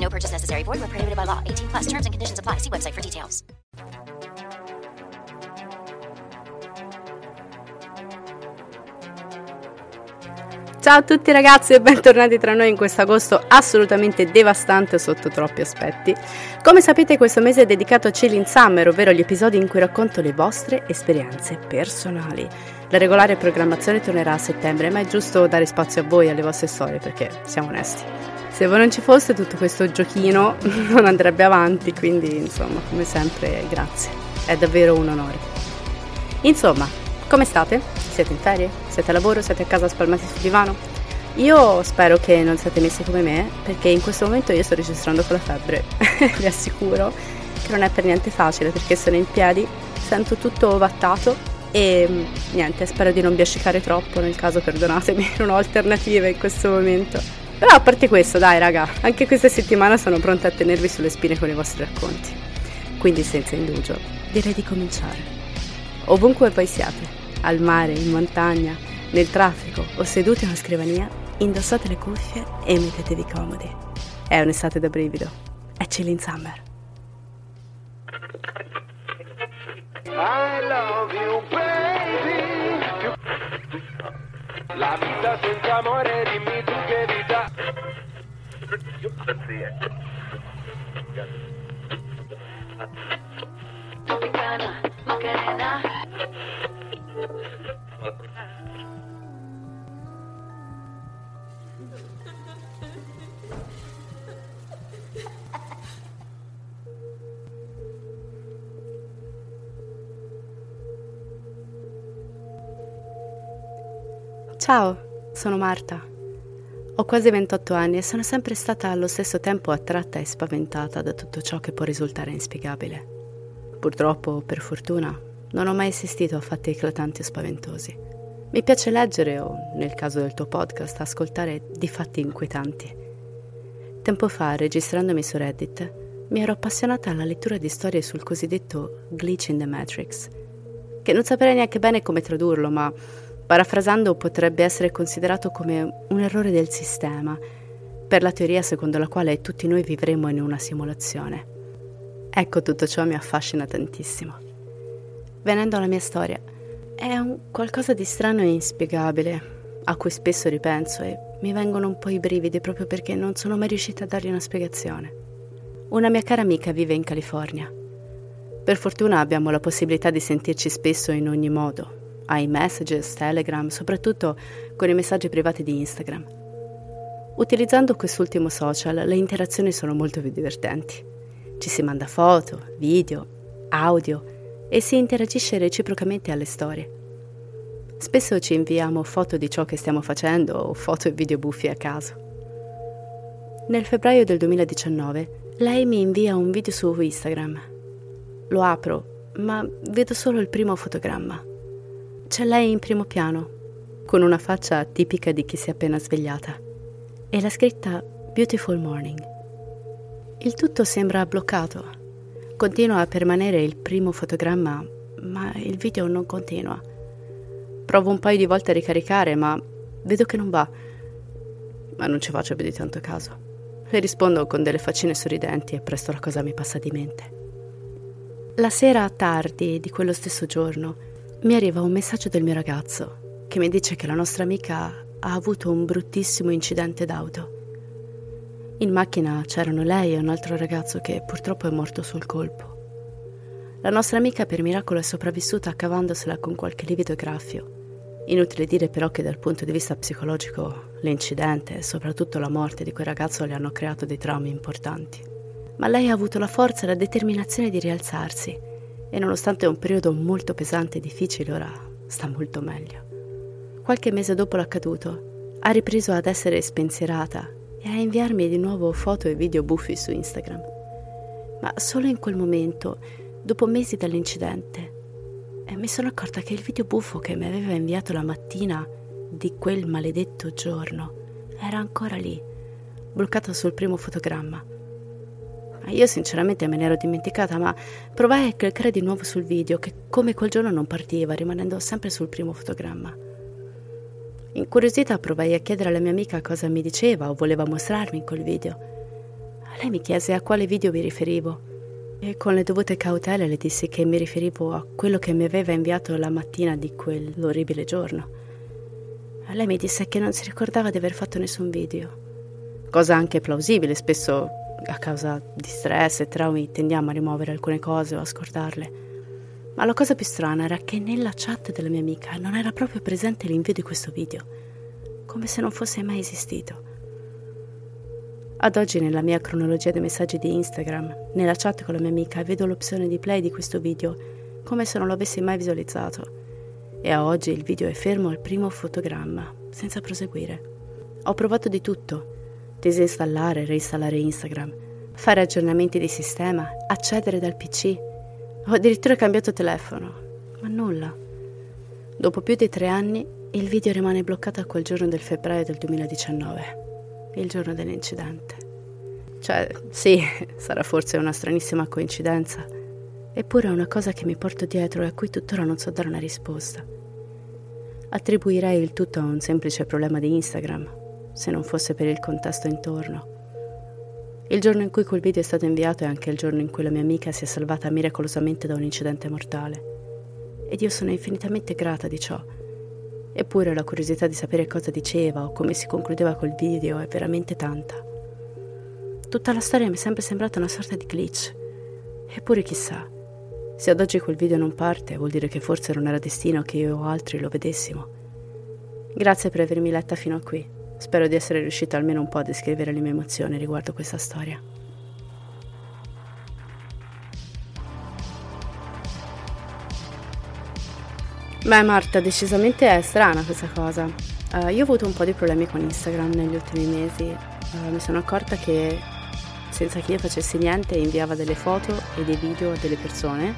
No purchase necessary. Void where prohibited by law. 18 plus. Terms and conditions apply. See website for details. Ciao a tutti ragazzi e bentornati tra noi in questo agosto assolutamente devastante sotto troppi aspetti. Come sapete questo mese è dedicato a Chilling Summer, ovvero gli episodi in cui racconto le vostre esperienze personali. La regolare programmazione tornerà a settembre, ma è giusto dare spazio a voi e alle vostre storie perché siamo onesti. Se non ci foste tutto questo giochino non andrebbe avanti, quindi insomma come sempre grazie, è davvero un onore. Insomma, come state? Siete in ferie? Siete a lavoro? Siete a casa spalmati sul divano? Io spero che non siate messi come me, perché in questo momento io sto registrando con la febbre. Vi assicuro che non è per niente facile, perché sono in piedi, sento tutto ovattato e niente, spero di non biascicare troppo, nel caso perdonatemi, non ho alternative in questo momento. Però a parte questo, dai raga, anche questa settimana sono pronta a tenervi sulle spine con i vostri racconti. Quindi senza indugio, direi di cominciare. Ovunque voi siate, al mare, in montagna, nel traffico o seduti a una scrivania, indossate le cuffie e mettetevi comodi. È un'estate da brivido. È Chilling Summer. I love you, baby. La vita senza amore, dimmi tu che vita. Ciao, sono Marta. Ho quasi 28 anni e sono sempre stata allo stesso tempo attratta e spaventata da tutto ciò che può risultare inspiegabile. Purtroppo, per fortuna, non ho mai assistito a fatti eclatanti o spaventosi. Mi piace leggere o, nel caso del tuo podcast, ascoltare di fatti inquietanti. Tempo fa, registrandomi su Reddit, mi ero appassionata alla lettura di storie sul cosiddetto glitch in the Matrix, che non saprei neanche bene come tradurlo, ma parafrasando potrebbe essere considerato come un errore del sistema, per la teoria secondo la quale tutti noi vivremmo in una simulazione. Ecco tutto ciò mi affascina tantissimo. Venendo alla mia storia, è un qualcosa di strano e inspiegabile, a cui spesso ripenso e mi vengono un po' i brividi proprio perché non sono mai riuscita a dargli una spiegazione. Una mia cara amica vive in California. Per fortuna abbiamo la possibilità di sentirci spesso in ogni modo, ai messages, Telegram, soprattutto con i messaggi privati di Instagram. Utilizzando quest'ultimo social, le interazioni sono molto più divertenti. Ci si manda foto, video, audio e si interagisce reciprocamente alle storie. Spesso ci inviamo foto di ciò che stiamo facendo o foto e video buffi a caso. Nel febbraio del 2019 lei mi invia un video su Instagram. Lo apro, ma vedo solo il primo fotogramma. C'è lei in primo piano, con una faccia tipica di chi si è appena svegliata, e la scritta Beautiful Morning. Il tutto sembra bloccato. Continua a permanere il primo fotogramma, ma il video non continua. Provo un paio di volte a ricaricare, ma vedo che non va. Ma non ci faccio più di tanto caso. Le rispondo con delle faccine sorridenti e presto la cosa mi passa di mente. La sera tardi di quello stesso giorno mi arriva un messaggio del mio ragazzo che mi dice che la nostra amica ha avuto un bruttissimo incidente d'auto. In macchina c'erano lei e un altro ragazzo che purtroppo è morto sul colpo. La nostra amica per miracolo è sopravvissuta cavandosela con qualche livido graffio Inutile dire però che dal punto di vista psicologico l'incidente e soprattutto la morte di quel ragazzo le hanno creato dei traumi importanti. Ma lei ha avuto la forza e la determinazione di rialzarsi e nonostante un periodo molto pesante e difficile ora sta molto meglio. Qualche mese dopo l'accaduto ha ripreso ad essere spensierata e a inviarmi di nuovo foto e video buffi su Instagram. Ma solo in quel momento, dopo mesi dall'incidente, e mi sono accorta che il video buffo che mi aveva inviato la mattina di quel maledetto giorno era ancora lì, bloccato sul primo fotogramma. Io sinceramente me ne ero dimenticata, ma provai a cliccare di nuovo sul video che come quel giorno non partiva, rimanendo sempre sul primo fotogramma. Incuriosita provai a chiedere alla mia amica cosa mi diceva o voleva mostrarmi in quel video. Lei mi chiese a quale video mi riferivo e con le dovute cautele le dissi che mi riferivo a quello che mi aveva inviato la mattina di quell'orribile giorno. Lei mi disse che non si ricordava di aver fatto nessun video, cosa anche plausibile, spesso a causa di stress e traumi tendiamo a rimuovere alcune cose o a scordarle. Ma la cosa più strana era che nella chat della mia amica non era proprio presente l'invio di questo video, come se non fosse mai esistito. Ad oggi nella mia cronologia dei messaggi di Instagram, nella chat con la mia amica, vedo l'opzione di play di questo video come se non lo avessi mai visualizzato. E a oggi il video è fermo al primo fotogramma, senza proseguire. Ho provato di tutto, disinstallare e reinstallare Instagram, fare aggiornamenti di sistema, accedere dal PC. Ho addirittura cambiato telefono, ma nulla. Dopo più di tre anni, il video rimane bloccato a quel giorno del febbraio del 2019 il giorno dell'incidente. Cioè, sì, sarà forse una stranissima coincidenza, eppure è una cosa che mi porto dietro e a cui tuttora non so dare una risposta. Attribuirei il tutto a un semplice problema di Instagram, se non fosse per il contesto intorno. Il giorno in cui quel video è stato inviato è anche il giorno in cui la mia amica si è salvata miracolosamente da un incidente mortale. Ed io sono infinitamente grata di ciò Eppure la curiosità di sapere cosa diceva o come si concludeva quel video è veramente tanta. Tutta la storia mi è sempre sembrata una sorta di glitch. Eppure chissà, se ad oggi quel video non parte vuol dire che forse non era destino che io o altri lo vedessimo. Grazie per avermi letta fino a qui. Spero di essere riuscita almeno un po' a descrivere le mie emozioni riguardo questa storia. Beh Marta, decisamente è strana questa cosa. Uh, io ho avuto un po' di problemi con Instagram negli ultimi mesi. Uh, mi sono accorta che senza che io facessi niente inviava delle foto e dei video a delle persone,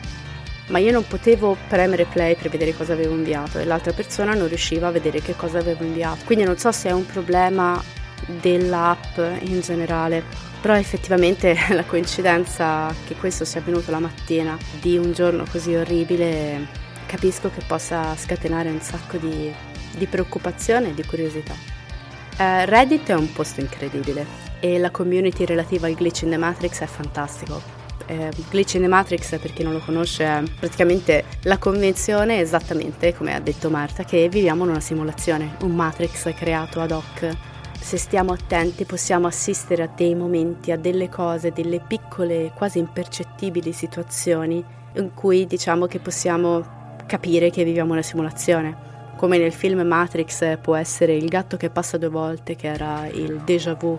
ma io non potevo premere play per vedere cosa avevo inviato e l'altra persona non riusciva a vedere che cosa avevo inviato. Quindi non so se è un problema dell'app in generale, però effettivamente la coincidenza che questo sia avvenuto la mattina di un giorno così orribile capisco che possa scatenare un sacco di, di preoccupazione e di curiosità. Uh, Reddit è un posto incredibile e la community relativa al glitch in the Matrix è fantastico. Eh, the Matrix, per chi non lo conosce, è praticamente la convenzione esattamente, come ha detto Marta, che viviamo in una simulazione, un Matrix creato ad hoc. Se stiamo attenti possiamo assistere a dei momenti, a delle cose, delle piccole, quasi impercettibili situazioni in cui diciamo che possiamo capire che viviamo una simulazione. Come nel film Matrix può essere il gatto che passa due volte, che era il déjà vu,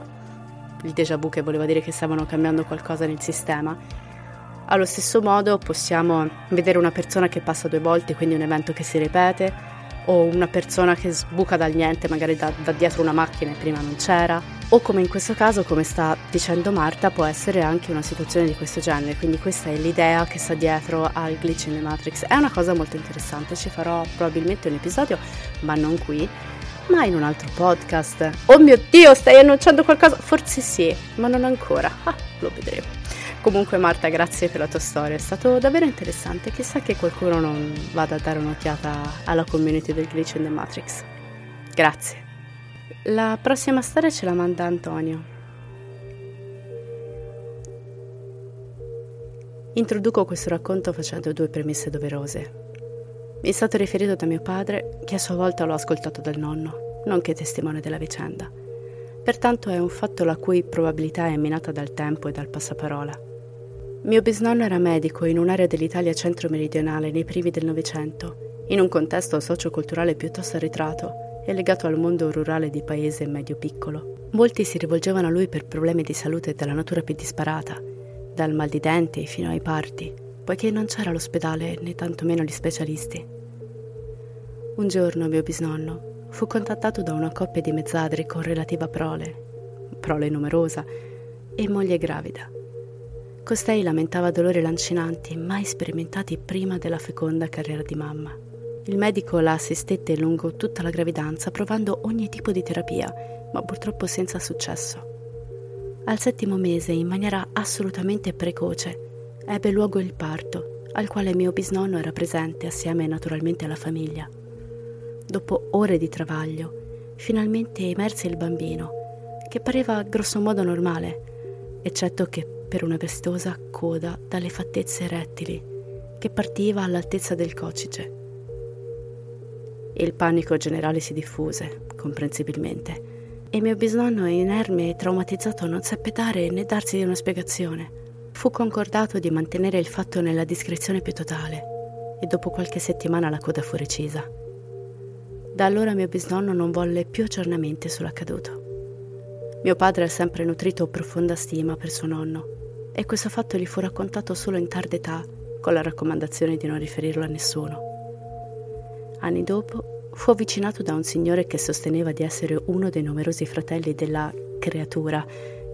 il déjà vu che voleva dire che stavano cambiando qualcosa nel sistema. Allo stesso modo possiamo vedere una persona che passa due volte, quindi un evento che si ripete, o una persona che sbuca dal niente, magari da, da, dietro una macchina e prima non c'era, o come in questo caso, come sta dicendo Marta, può essere anche una situazione di questo genere, quindi questa è l'idea che sta dietro al glitch in the Matrix. È una cosa molto interessante, ci farò probabilmente un episodio, ma non qui, ma in un altro podcast. Oh mio Dio, stai annunciando qualcosa? Forse sì, ma non ancora. Ah, lo vedremo. Comunque Marta, grazie per la tua storia, è stato davvero interessante. Chissà che qualcuno non vada a dare un'occhiata alla community del Glitch in the Matrix. Grazie. La prossima storia ce la manda Antonio. Introduco questo racconto facendo due premesse doverose. Mi è stato riferito da mio padre, che a sua volta l'ho ascoltato dal nonno, nonché testimone della vicenda. Pertanto è un fatto la cui probabilità è minata dal tempo e dal passaparola. Mio bisnonno era medico in un'area dell'Italia centro-meridionale nei primi del Novecento, in un contesto socioculturale piuttosto arretrato e legato al mondo rurale di paese medio-piccolo. Molti si rivolgevano a lui per problemi di salute della natura più disparata, dal mal di denti fino ai parti, poiché non c'era l'ospedale né tantomeno gli specialisti. Un giorno mio bisnonno fu contattato da una coppia di mezzadri con relativa prole, prole numerosa, e moglie gravida. Costei lamentava dolori lancinanti mai sperimentati prima della feconda carriera di mamma. Il medico la assistette lungo tutta la gravidanza provando ogni tipo di terapia, ma purtroppo senza successo. Al settimo mese, in maniera assolutamente precoce, ebbe luogo il parto, al quale mio bisnonno era presente assieme naturalmente alla famiglia. Dopo ore di travaglio, finalmente emerse il bambino, che pareva grossomodo normale, eccetto che per una vestosa coda dalle fattezze rettili che partiva all'altezza del cocige. Il panico generale si diffuse, comprensibilmente, e mio bisnonno, inerme e traumatizzato, non seppe dare né darsi una spiegazione. Fu concordato di mantenere il fatto nella discrezione più totale, e dopo qualche settimana la coda fu recisa. Da allora mio bisnonno non volle più aggiornamenti sull'accaduto. Mio padre ha sempre nutrito profonda stima per suo nonno e questo fatto gli fu raccontato solo in tarda età, con la raccomandazione di non riferirlo a nessuno. Anni dopo fu avvicinato da un signore che sosteneva di essere uno dei numerosi fratelli della creatura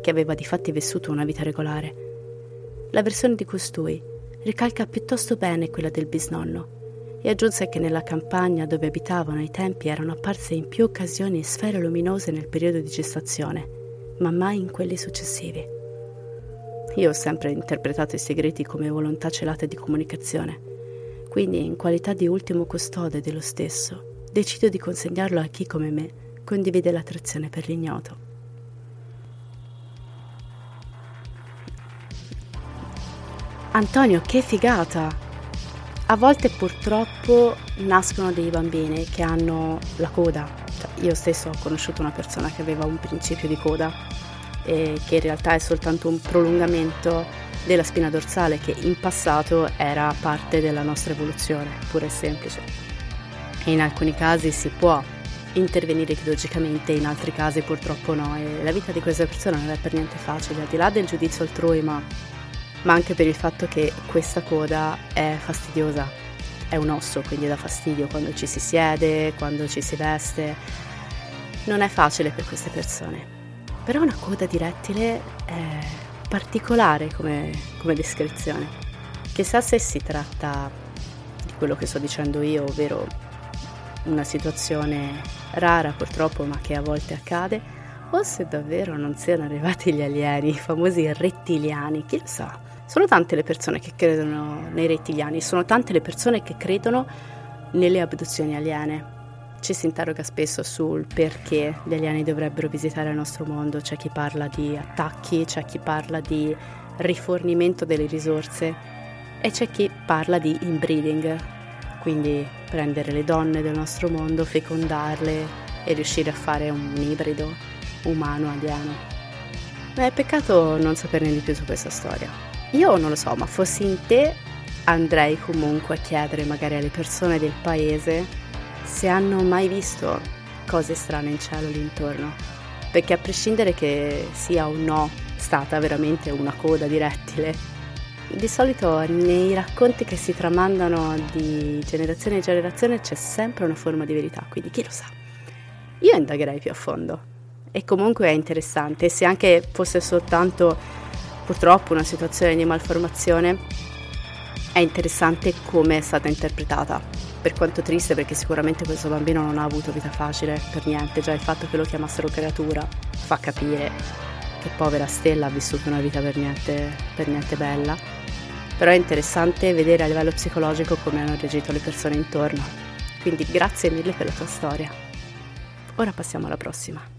che aveva di fatti vissuto una vita regolare. La versione di costui ricalca piuttosto bene quella del bisnonno e aggiunse che nella campagna dove abitavano ai tempi erano apparse in più occasioni sfere luminose nel periodo di gestazione, ma mai in quelli successivi. Io ho sempre interpretato i segreti come volontà celate di comunicazione, quindi in qualità di ultimo custode dello stesso, decido di consegnarlo a chi come me condivide l'attrazione per l'ignoto. Antonio, che figata! A volte purtroppo nascono dei bambini che hanno la coda. Cioè, io stesso ho conosciuto una persona che aveva un principio di coda eh, che in realtà è soltanto un prolungamento della spina dorsale che in passato era parte della nostra evoluzione, pura e semplice. E in alcuni casi si può intervenire chirurgicamente, in altri casi purtroppo no e la vita di questa persona non è per niente facile, al di là del giudizio altrui, ma, ma anche per il fatto che questa coda è fastidiosa, è un osso, quindi dà fastidio quando ci si siede, quando ci si veste. Non è facile per queste persone. Però una coda di rettile è particolare come, come descrizione. Chissà se si tratta di quello che sto dicendo io, ovvero una situazione rara purtroppo ma che a volte accade, o se davvero non siano arrivati gli alieni, i famosi rettiliani, chi lo sa. Sono tante le persone che credono nei rettiliani, sono tante le persone che credono nelle abduzioni aliene. Ci si interroga spesso sul perché gli alieni dovrebbero visitare il nostro mondo, c'è chi parla di attacchi, c'è chi parla di rifornimento delle risorse e c'è chi parla di inbreeding, quindi prendere le donne del nostro mondo, fecondarle e riuscire a fare un ibrido umano-alieno. Ma è peccato non saperne di più su questa storia. Io non lo so, ma fossi in te andrei comunque a chiedere magari alle persone del paese se hanno mai visto cose strane in cielo lì intorno, perché a prescindere che sia o no stata veramente una coda di rettile, di solito nei racconti che si tramandano di generazione in generazione c'è sempre una forma di verità, quindi chi lo sa. Io indagherei più a fondo e comunque è interessante se anche fosse soltanto purtroppo una situazione di malformazione è interessante come è stata interpretata. Per quanto triste perché sicuramente questo bambino non ha avuto vita facile per niente, già il fatto che lo chiamassero creatura fa capire che povera Stella ha vissuto una vita per niente, per niente bella. Però è interessante vedere a livello psicologico come hanno reagito le persone intorno. Quindi grazie mille per la tua storia. Ora passiamo alla prossima.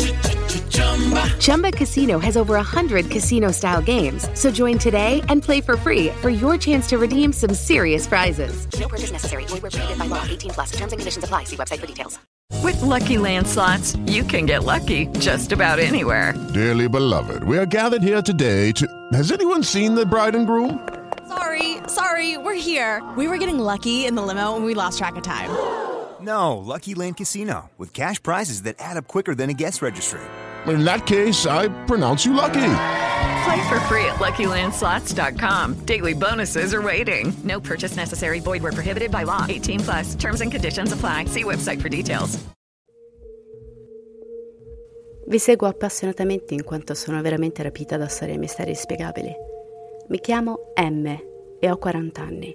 Chumba Casino has over 100 casino style games. So join today and play for free for your chance to redeem some serious prizes. No purchase necessary. Void where prohibited by law. 18 plus. Terms and conditions apply. See website for details. With Lucky Land slots, you can get lucky just about anywhere. Dearly beloved, we are gathered here today to. Has anyone seen the bride and groom? Sorry, sorry, we're here. We were getting lucky in the limo and we lost track of time. No, Lucky Land Casino, with cash prizes that add up quicker than a guest registry. In that case, I pronounce you lucky. Play for free at LuckyLandSlots.com. Daily bonuses are waiting. No purchase necessary. Void where prohibited by law. 18 plus. Terms and conditions apply. See website for details. Vi seguo appassionatamente in quanto sono veramente rapita da storie e misteri inspiegabili. Mi chiamo M e ho 40 anni.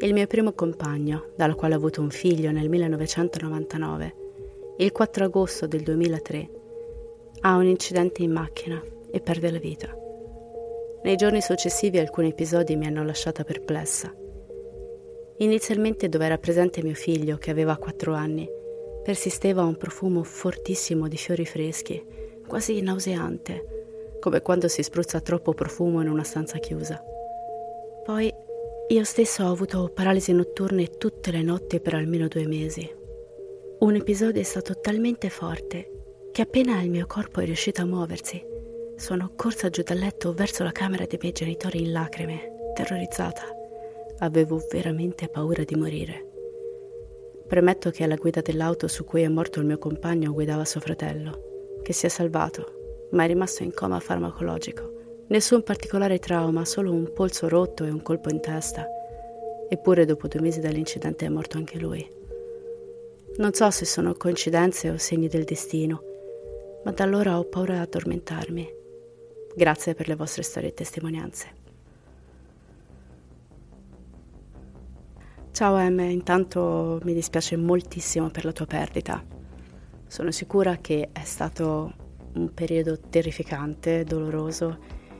Il mio primo compagno, dalla quale ho avuto un figlio nel 1999, il 4 agosto del 2003, ha un incidente in macchina e perde la vita. Nei giorni successivi alcuni episodi mi hanno lasciata perplessa. Inizialmente dove era presente mio figlio, che aveva 4 anni, persisteva un profumo fortissimo di fiori freschi, quasi nauseante, come quando si spruzza troppo profumo in una stanza chiusa. Poi io stesso ho avuto paralisi notturne tutte le notti per almeno due mesi. Un episodio è stato talmente forte che appena il mio corpo è riuscito a muoversi, sono corsa giù dal letto verso la camera dei miei genitori in lacrime, terrorizzata. Avevo veramente paura di morire. Premetto che alla guida dell'auto su cui è morto il mio compagno guidava suo fratello, che si è salvato, ma è rimasto in coma farmacologico. Nessun particolare trauma, solo un polso rotto e un colpo in testa. Eppure dopo due mesi dall'incidente è morto anche lui. Non so se sono coincidenze o segni del destino, ma da allora ho paura di addormentarmi. Grazie per le vostre storie e testimonianze. Ciao M, intanto mi dispiace moltissimo per la tua perdita. Sono sicura che è stato un periodo terrificante, doloroso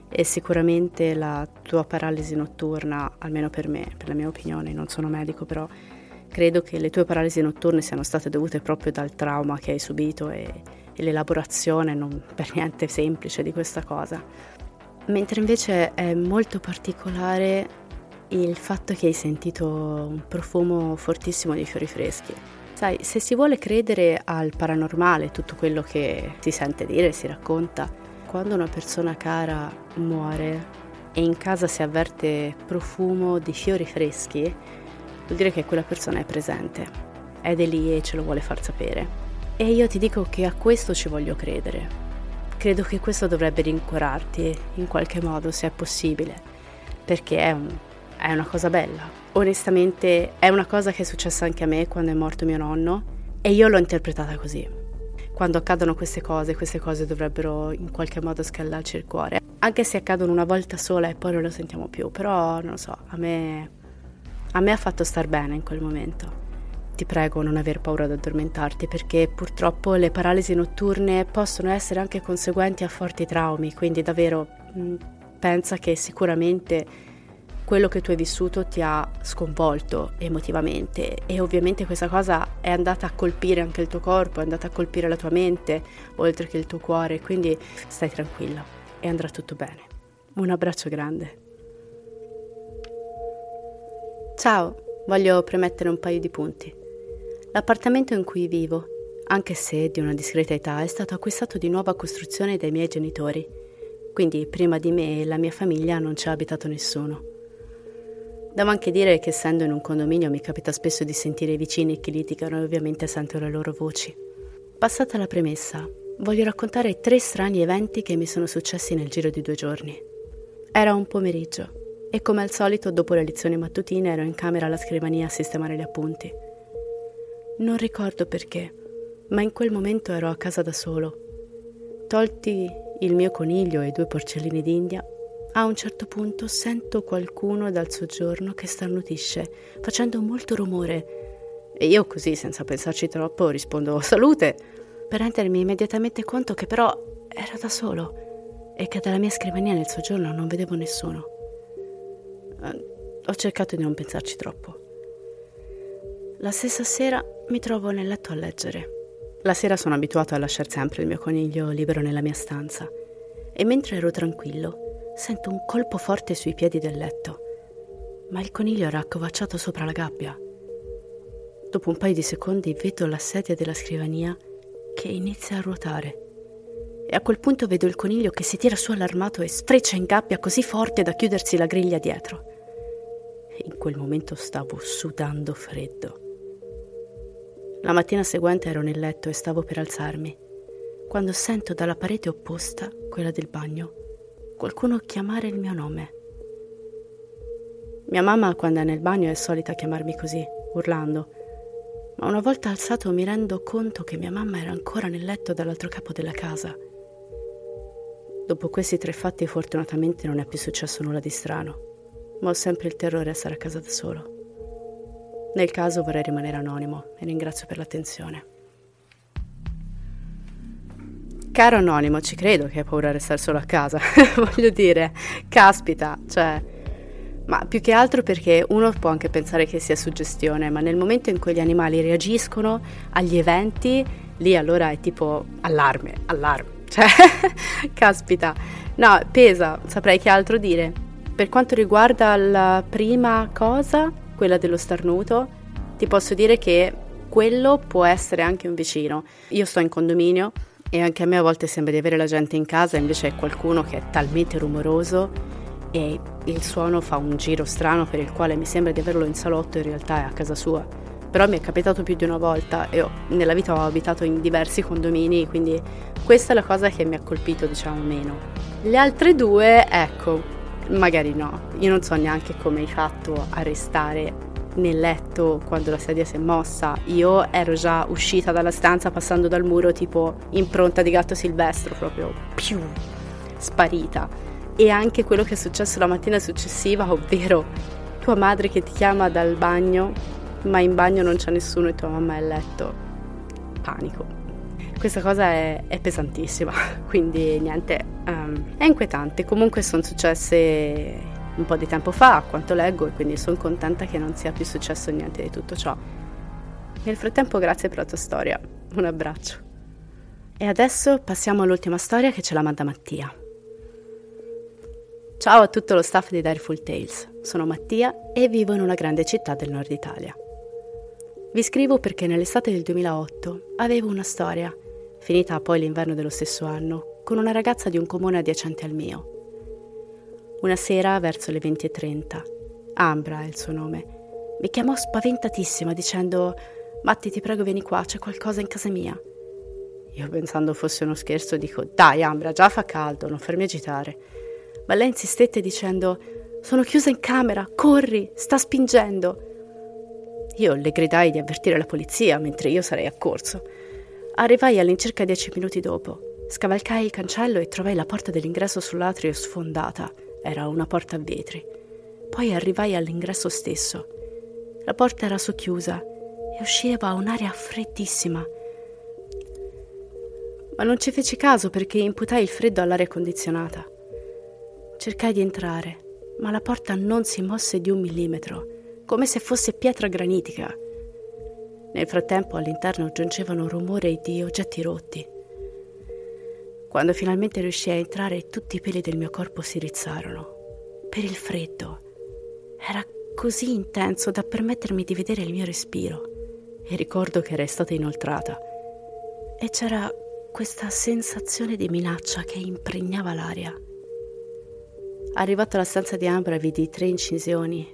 e sicuramente la tua paralisi notturna, almeno per me, per la mia opinione, non sono medico, però credo che le tue paralisi notturne siano state dovute proprio dal trauma che hai subito e, e l'elaborazione non per niente semplice di questa cosa. Mentre invece è molto particolare il fatto che hai sentito un profumo fortissimo di fiori freschi. Sai, se si vuole credere al paranormale, tutto quello che si sente dire, si racconta, quando una persona cara muore e in casa si avverte profumo di fiori freschi, vuol dire che quella persona è presente, ed è lì e ce lo vuole far sapere. E io ti dico che a questo ci voglio credere. Credo che questo dovrebbe rincuorarti in qualche modo, se è possibile, perché è un è una cosa bella. Onestamente è una cosa che è successa anche a me quando è morto mio nonno e io l'ho interpretata così. Quando accadono queste cose, queste cose dovrebbero in qualche modo scaldarci il cuore. Anche se accadono una volta sola e poi non lo sentiamo più, però non lo so, a me, a me ha fatto star bene in quel momento. Ti prego non aver paura ad addormentarti perché purtroppo le paralisi notturne possono essere anche conseguenti a forti traumi, quindi davvero mh, pensa che sicuramente quello che tu hai vissuto ti ha sconvolto emotivamente e ovviamente questa cosa è andata a colpire anche il tuo corpo, è andata a colpire la tua mente, oltre che il tuo cuore, quindi stai tranquilla e andrà tutto bene. Un abbraccio grande. Ciao, voglio premettere un paio di punti. L'appartamento in cui vivo anche se di una discreta età, è stato acquistato di nuova costruzione dai miei genitori. Quindi prima di me e la mia famiglia non c'è abitato nessuno. Devo anche dire che essendo in un condominio mi capita spesso di sentire i vicini che litigano e ovviamente sento le loro voci. Passata la premessa, voglio raccontare tre strani eventi che mi sono successi nel giro di due giorni. Era un pomeriggio e come al solito dopo le lezioni mattutine ero in camera alla scrivania a sistemare gli appunti. Non ricordo perché, ma in quel momento ero a casa da solo. Tolti il mio coniglio e due porcellini d'India, a un certo punto sento qualcuno dal soggiorno che starnutisce, facendo molto rumore. E io così, senza pensarci troppo, rispondo salute, per rendermi immediatamente conto che però ero da solo e che dalla mia scrivania nel soggiorno non vedevo nessuno. Eh, ho cercato di non pensarci troppo. La stessa sera mi trovo nel letto a leggere. La sera sono abituato a lasciare sempre il mio coniglio libero nella mia stanza e mentre ero tranquillo sento un colpo forte sui piedi del letto, ma il coniglio era accovacciato sopra la gabbia. Dopo un paio di secondi vedo la sedia della scrivania che inizia a ruotare e a quel punto vedo il coniglio che si tira su allarmato e sfreccia in gabbia così forte da chiudersi la griglia dietro. In quel momento stavo sudando freddo. La mattina seguente ero nel letto e stavo per alzarmi, quando sento dalla parete opposta, quella del bagno, qualcuno chiamare il mio nome. Mia mamma quando è nel bagno è solita chiamarmi così, urlando, ma una volta alzato mi rendo conto che mia mamma era ancora nel letto dall'altro capo della casa Dopo questi tre fatti fortunatamente non è più successo nulla di strano, ma ho sempre il terrore a stare a casa da solo. Nel caso vorrei rimanere anonimo e ringrazio per l'attenzione. Caro anonimo, ci credo che hai paura di restare solo a casa. Voglio dire, caspita, cioè... Ma più che altro perché uno può anche pensare che sia suggestione, ma nel momento in cui gli animali reagiscono agli eventi, lì allora è tipo allarme, allarme. Cioè, caspita. No, pesa, saprei che altro dire. Per quanto riguarda la prima cosa, quella dello starnuto, ti posso dire che quello può essere anche un vicino. Io sto in condominio e anche a me a volte sembra di avere la gente in casa, invece è qualcuno che è talmente rumoroso e il suono fa un giro strano per il quale mi sembra di averlo in salotto, in realtà è a casa sua però mi è capitato più di una volta e nella vita ho abitato in diversi condomini, quindi questa è la cosa che mi ha colpito, diciamo, meno. Le altre due, ecco, magari no. Io non so neanche come hai fatto a restare nel letto quando la sedia si è mossa. Io ero già uscita dalla stanza passando dal muro tipo impronta di gatto silvestro, proprio più sparita. E anche quello che è successo la mattina successiva, ovvero tua madre che ti chiama dal bagno ma in bagno non c'è nessuno e tua mamma è a letto. Panico. Questa cosa è, è pesantissima, quindi niente, um, è inquietante. Comunque sono successe un po' di tempo fa, a quanto leggo, e quindi sono contenta che non sia più successo niente di tutto ciò. Nel frattempo grazie per la tua storia, un abbraccio. E adesso passiamo all'ultima storia che ce la manda Mattia. Ciao a tutto lo staff di Direful Tales, sono Mattia e vivo in una grande città del nord Italia. Vi scrivo perché nell'estate del 2008 avevo una storia, finita poi l'inverno dello stesso anno, con una ragazza di un comune adiacente al mio. Una sera, verso le 20.30, Ambra è il suo nome, mi chiamò spaventatissima dicendo Matti ti prego vieni qua, c'è qualcosa in casa mia. Io pensando fosse uno scherzo dico dai Ambra, già fa caldo, non farmi agitare. Ma lei insistette dicendo sono chiusa in camera, corri, sta spingendo. Io le gridai di avvertire la polizia mentre io sarei accorso. Arrivai all'incirca dieci minuti dopo. Scavalcai il cancello e trovai la porta dell'ingresso sull'atrio sfondata. Era una porta a vetri. Poi arrivai all'ingresso stesso. La porta era socchiusa e usciva un'aria freddissima. Ma non ci feci caso perché imputai il freddo all'aria condizionata. Cercai di entrare, ma la porta non si mosse di un millimetro come se fosse pietra granitica. Nel frattempo all'interno giungevano rumori di oggetti rotti. Quando finalmente riuscii a entrare tutti i peli del mio corpo si rizzarono. Per il freddo. Era così intenso da permettermi di vedere il mio respiro. E ricordo che era stata inoltrata. e c'era questa sensazione di minaccia che impregnava l'aria. Arrivato alla stanza di Ambra vidi tre incisioni,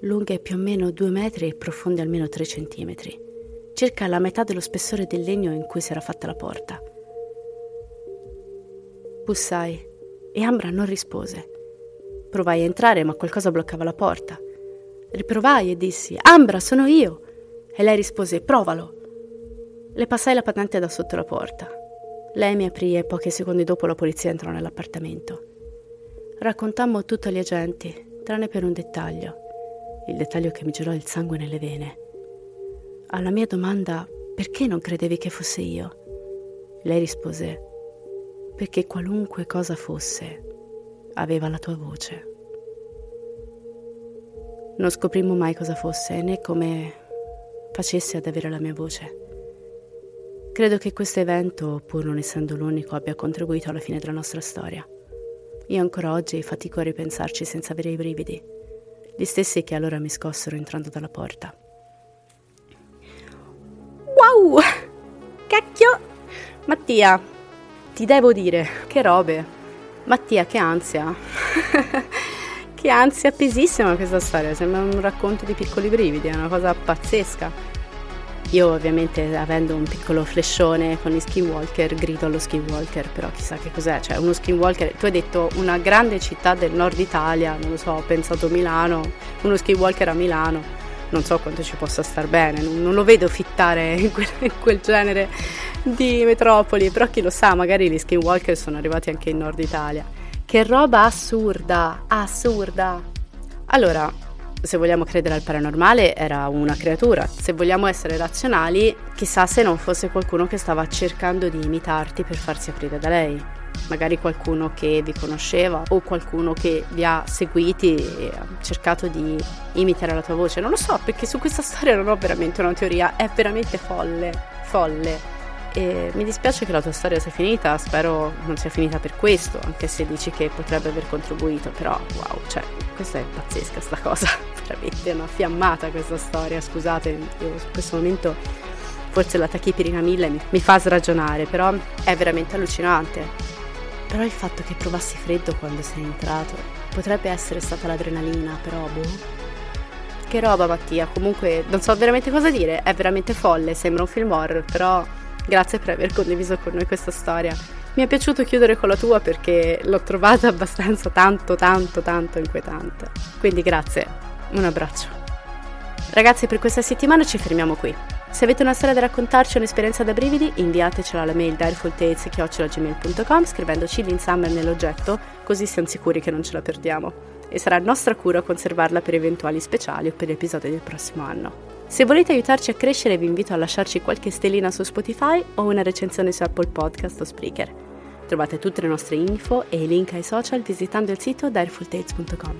lunghe più o meno due metri e profonde almeno tre centimetri, circa la metà dello spessore del legno in cui si era fatta la porta. Bussai e Ambra non rispose. Provai a entrare, ma qualcosa bloccava la porta. Riprovai e dissi: Ambra, sono io! E lei rispose: Provalo. Le passai la patente da sotto la porta. Lei mi aprì e pochi secondi dopo la polizia entrò nell'appartamento. Raccontammo tutto agli agenti, tranne per un dettaglio, il dettaglio che mi girò il sangue nelle vene. Alla mia domanda perché non credevi che fosse io, lei rispose perché qualunque cosa fosse, aveva la tua voce. Non scoprimmo mai cosa fosse né come facesse ad avere la mia voce. Credo che questo evento, pur non essendo l'unico, abbia contribuito alla fine della nostra storia. Io ancora oggi fatico a ripensarci senza avere i brividi, gli stessi che allora mi scossero entrando dalla porta. Wow! Cacchio! Mattia, ti devo dire, che robe. Mattia, che ansia. che ansia pesissima questa storia, sembra un racconto di piccoli brividi, è una cosa pazzesca. Io ovviamente avendo un piccolo flescione con gli skinwalker grido allo skinwalker, però chissà che cos'è, cioè uno skinwalker, tu hai detto una grande città del nord Italia, non lo so, ho pensato Milano, uno skinwalker a Milano, non so quanto ci possa star bene, non, non lo vedo fittare in quel, in quel, genere di metropoli, però chi lo sa, magari gli skinwalker sono arrivati anche in nord Italia. Che roba assurda, assurda. Allora, se vogliamo credere al paranormale, era una creatura. Se vogliamo essere razionali, chissà se non fosse qualcuno che stava cercando di imitarti per farsi aprire da lei. Magari qualcuno che vi conosceva o qualcuno che vi ha seguiti e ha cercato di imitare la tua voce. Non lo so, perché su questa storia non ho veramente una teoria, è veramente folle, folle. E mi dispiace che la tua storia sia finita, spero non sia finita per questo, anche se dici che potrebbe aver contribuito, però wow, cioè, questa è pazzesca sta cosa, veramente una fiammata questa storia, scusate, io in questo momento forse la tachipirina 1000 mi, mi fa sragionare, però è veramente allucinante. Però il fatto che provassi freddo quando sei entrato potrebbe essere stata l'adrenalina, però boh. Che roba Mattia, comunque non so veramente cosa dire, è veramente folle, sembra un film horror, però Grazie per aver condiviso con noi questa storia. Mi è piaciuto chiudere con la tua perché l'ho trovata abbastanza tanto, tanto, tanto inquietante. Quindi grazie, un abbraccio. Ragazzi, per questa settimana ci fermiamo qui. Se avete una storia da raccontarci o un'esperienza da brividi, inviatecela alla mail direfultales.gmail.com scrivendoci l'insummer nell'oggetto, così siamo sicuri che non ce la perdiamo. E sarà nostra cura conservarla per eventuali speciali o per gli episodi del prossimo anno. Se volete aiutarci a crescere vi invito a lasciarci qualche stellina su Spotify o una recensione su Apple Podcast o Spreaker. Trovate tutte le nostre info e i link ai social visitando il sito direfultales.com.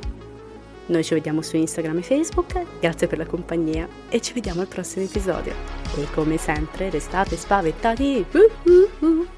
Noi ci vediamo su Instagram e Facebook, grazie per la compagnia e ci vediamo al prossimo episodio. E come sempre restate spaventati! Uh-uh-uh.